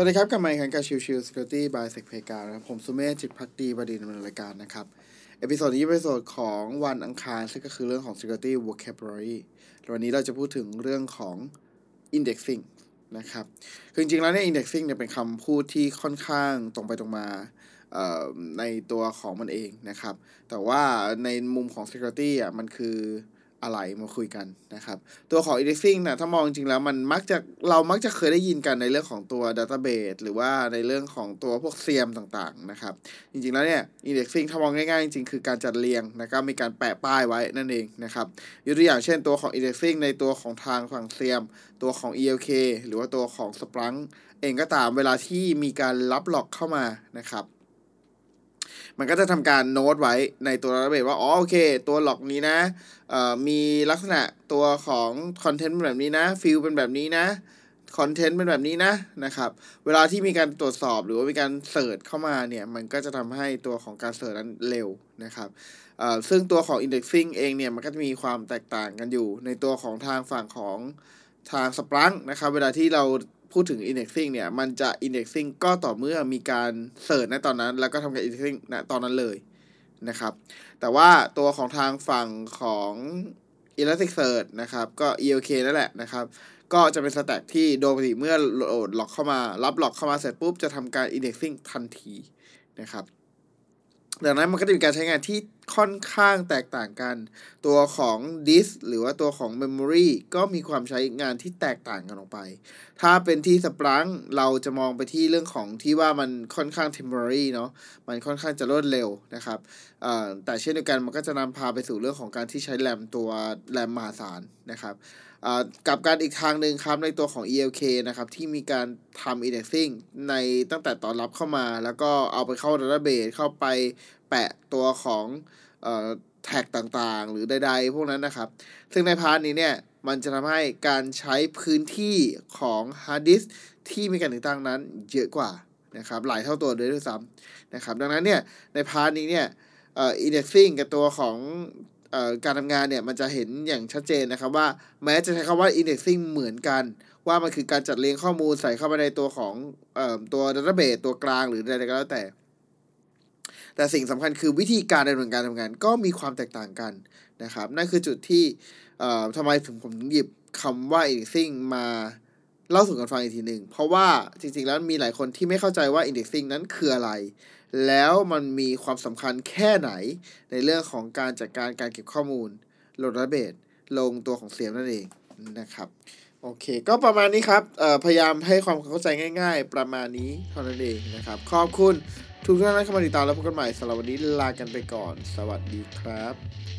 สวัสดีครับกลับมาอีกครั้งกับชิวชิว Security by s e c p a y กาครับผมสุเมธจิตพักดีบดินทร์ดำเนินรายการนะครับ episode นี้เป็นเอพิโซดของวันอังคาร ซึ่งก็คือเรื่องของ Security Vocabulary แล้ววันนี้เราจะพูดถึงเรื่องของ Indexing นะครับ คือจริงๆแล้วเนี่ย Indexing เนี่ยเป็นคำพูดที่ค่อนข้างตรงไปตรงมาในตัวของมันเองนะครับ แต่ว่าในมุมของ Security อะมันคือ อะไรมาคุยกันนะครับ ตัวของ indexing นะถ้ามองจริงแล้วมันมักจะเรามักจะเคยได้ยินกันในเรื่องของตัว database หรือว่าในเรื่องของตัวพวกเซียมต่างๆนะครับ จริงๆแล้วเนี่ย indexing ถ้ามองง่ายๆ จริงๆ คือการจัดเรียงนะครับมีการแปะป้ายไว้นั่นเองนะครับยกตัวอย่างเช่นตัวของ indexing ในตัวของทางฝั่งเซียม ตัวของ ELK หรือว่าตัวของ Splunk เองก็ตามเวลาที่มีการรับหลอกเข้ามานะครับ มันก็จะทำการโน้ตไว้ในตัว database ว่าอ๋อโอเค ตัว log นี้นะมีลักษณะตัวของ content เป็นแบบนี้นะ field เป็นแบบนี้นะ content เป็นแบบนี้นะนะครับเวลาที่มีการตรวจสอบหรือว่ามีการ search เข้ามาเนี่ยมันก็จะทำให้ตัวของการ search นั้นเร็วนะครับซึ่งตัวของ indexing เองเนี่ยมันก็จะมีความแตกต่างกันอยู่ในตัวของทางฝั่งของทาง Splunk นะครับเวลาที่เรา พูดถึง indexing เนี่ย มันจะ indexing ก็ต่อเมื่อมีการเสิร์ชในตอนนั้น แล้วก็ทำการ indexing ณตอนนั้นเลยนะครับ แต่ว่าตัวของทางฝั่งของ Elasticsearch นะครับ ก็ ELK นั่นแหละนะครับ ก็จะเป็นสแต็กที่โดยปกติเมื่อโหลดล็อกเข้ามา รับล็อกเข้ามาเสร็จปุ๊บ จะทำการ indexing ทันทีนะครับ ดังนั้นมันก็จะมีการใช้งานที่ ค่อนข้างแตกต่างกัน ตัวของ disk หรือว่าตัวของ memory ก็มีความใช้งานที่แตกต่างกันออกไป ถ้าเป็นที่ Splunk เราจะมองไปที่เรื่องของที่ว่ามันค่อนข้าง temporary เนาะมันค่อนข้างจะรวดเร็วนะครับแต่เช่นเดียวกันมันก็จะนำพาไปสู่เรื่องของการที่ใช้แรมตัวแรมมหาศาลนะครับกับการอีกทางหนึ่งครับในตัวของ ELK นะครับที่มีการทำ indexing ในตั้งแต่ตอนรับเข้ามา แล้วก็เอาไปเข้า database เข้าไป แปะตัวของออแท็กต่างๆ หรือใดๆ พวกนั้นนะครับ ซึ่งใน part นี้เนี่ย มันจะทำให้การใช้พื้นที่ของฮาร์ดดิสก์ที่มีการติดตั้งนั้นเยอะกว่านะครับหลายเท่าตัวเลยด้วยซ้ำนะครับ ดังนั้นเนี่ยใน part นี้เนี่ยเอ่อ indexing กับตัวของเอ่อการทำงานเนี่ยมันจะเห็นอย่างชัดเจนนะครับว่าแม้จะใช้คำว่า indexing เหมือนกัน ว่ามันคือการจัดเรียงข้อมูลใส่เข้าไปในตัวของเอ่อตัว database ตัวกลางหรือใดๆก็แล้วแต่ แต่สิ่งสำคัญคือวิธีการดำเนินการทำงาน ก็มีความแตกต่างกันนะครับ นั่นคือจุดที่ทำไมถึงผมถึงหยิบคำว่า indexing มาเล่าสู่กันฟังอีกทีหนึ่งเพราะว่าจริงๆแล้วมีหลายคนที่ไม่เข้าใจว่า indexing นั้นคืออะไร แล้วมันมีความสำคัญแค่ไหนในเรื่องของการจัดการการเก็บข้อมูลโหลดระเบิดลงตัวของเสียมนั่นเองนะครับ โอเค ก็ประมาณนี้ครับพยายามให้ความเข้าใจง่าย ๆ ประมาณนี้เท่านั้นเองนะครับ ขอบคุณทุกท่านที่เข้ามาติดตามแล้วพบกันใหม่สำหรับวันนี้ลากันไปก่อน สวัสดีครับ